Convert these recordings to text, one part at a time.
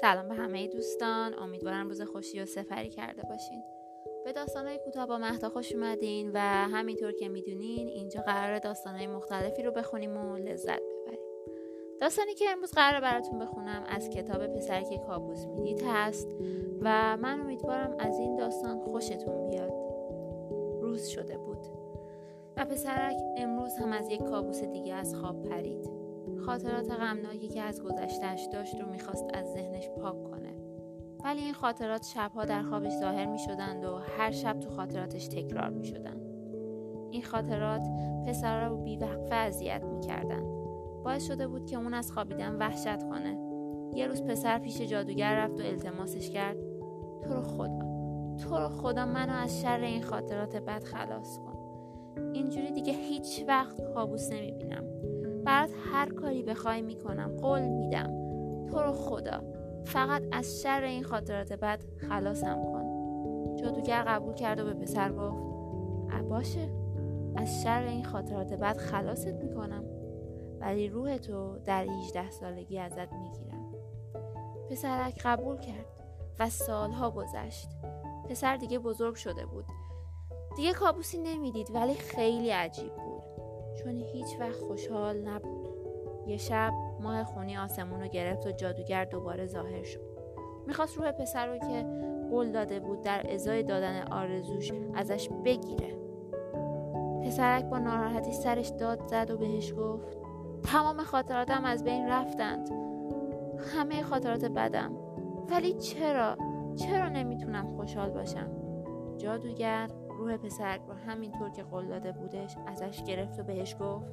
سلام به همه دوستان. امیدوارم روز خوشی و سفری کرده باشین. به داستانهای کوتاه با مهدا خوش اومدین و همینطور که می‌دونین اینجا قرار داستانهای مختلفی رو بخونیم و لذت ببریم. داستانی که امروز قرار براتون بخونم از کتاب پسری که کابوس می‌دید هست و من امیدوارم از این داستان خوشتون بیاد. روز شده بود و پسرک امروز هم از یک کابوس دیگه از خواب پرید. خاطرات غمناکی که از گذشتهش داشت رو می‌خواست از ذهنش پاک کنه. ولی این خاطرات شبها در خوابش ظاهر می‌شدند و هر شب تو خاطراتش تکرار می‌شدند. این خاطرات پسر رو بیوقفه اذیت می‌کردن باعث شده بود که اون از خوابیدن وحشت کنه. یه روز پسر پیش جادوگر رفت و التماسش کرد. تو رو خدا تو رو خدا منو از شر این خاطرات بد خلاص کن. اینجوری دیگه هیچ وقت کابوس نمی‌بینم. برات هر کاری بخوای می‌کنم قول میدم. تو رو خدا. فقط از شر این خاطرات بد خلاصم کن. جادوگر قبول کرد و به پسر گفت باشه. از شر این خاطرات بد خلاصت می‌کنم. ولی روح تو در 18 سالگی ازت می‌گیرم. پسرک قبول کرد و سالها گذشت. پسر دیگه بزرگ شده بود. دیگه کابوسی نمی‌دید ولی خیلی عجیب بود. چون هیچ وقت خوشحال نبود. یه شب ماه خونی آسمون رو گرفت و جادوگر دوباره ظاهر شد. می‌خواست روح پسر رو که قول داده بود در ازای دادن آرزوش ازش بگیره. پسرک با ناراحتی سرش داد زد و بهش گفت تمام خاطراتم از بین رفتند. همه خاطرات بدم. ولی چرا؟ چرا نمی‌تونم خوشحال باشم؟ جادوگر روح پسرک رو همینطور که قول داده بودش ازش گرفت و بهش گفت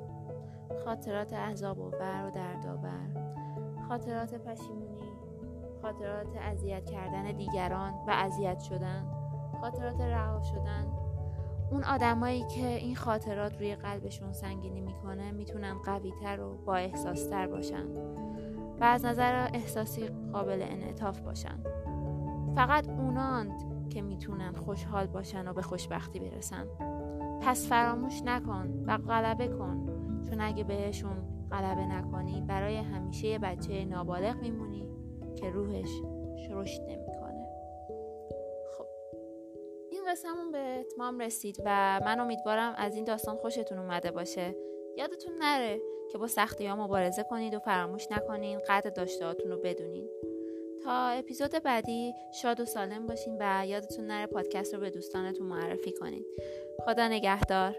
خاطرات عذاب و بر و دردآور خاطرات پشیمونی خاطرات اذیت کردن دیگران و اذیت شدن خاطرات رها شدن. اون آدمایی که این خاطرات روی قلبشون سنگینی می‌کنه می‌تونن قویتر و با احساستر باشن و از نظر احساسی قابل انعطاف باشن. فقط اوناند که می‌تونن خوشحال باشن و به خوشبختی برسن. پس فراموش نکن و غلبه کن چون اگه بهشون غلبه نکنی برای همیشه یه بچه نابالغ میمونی که روحش رشد نمی‌کنه. خب این قسممون به اتمام رسید و من امیدوارم از این داستان خوشتون اومده باشه. یادتون نره که با سختی ها مبارزه کنید و فراموش نکنین قدر داشته رو بدونین. تا اپیزود بعدی شاد و سالم باشین و یادتون نره پادکست رو به دوستانتون معرفی کنین. خدا نگهدار.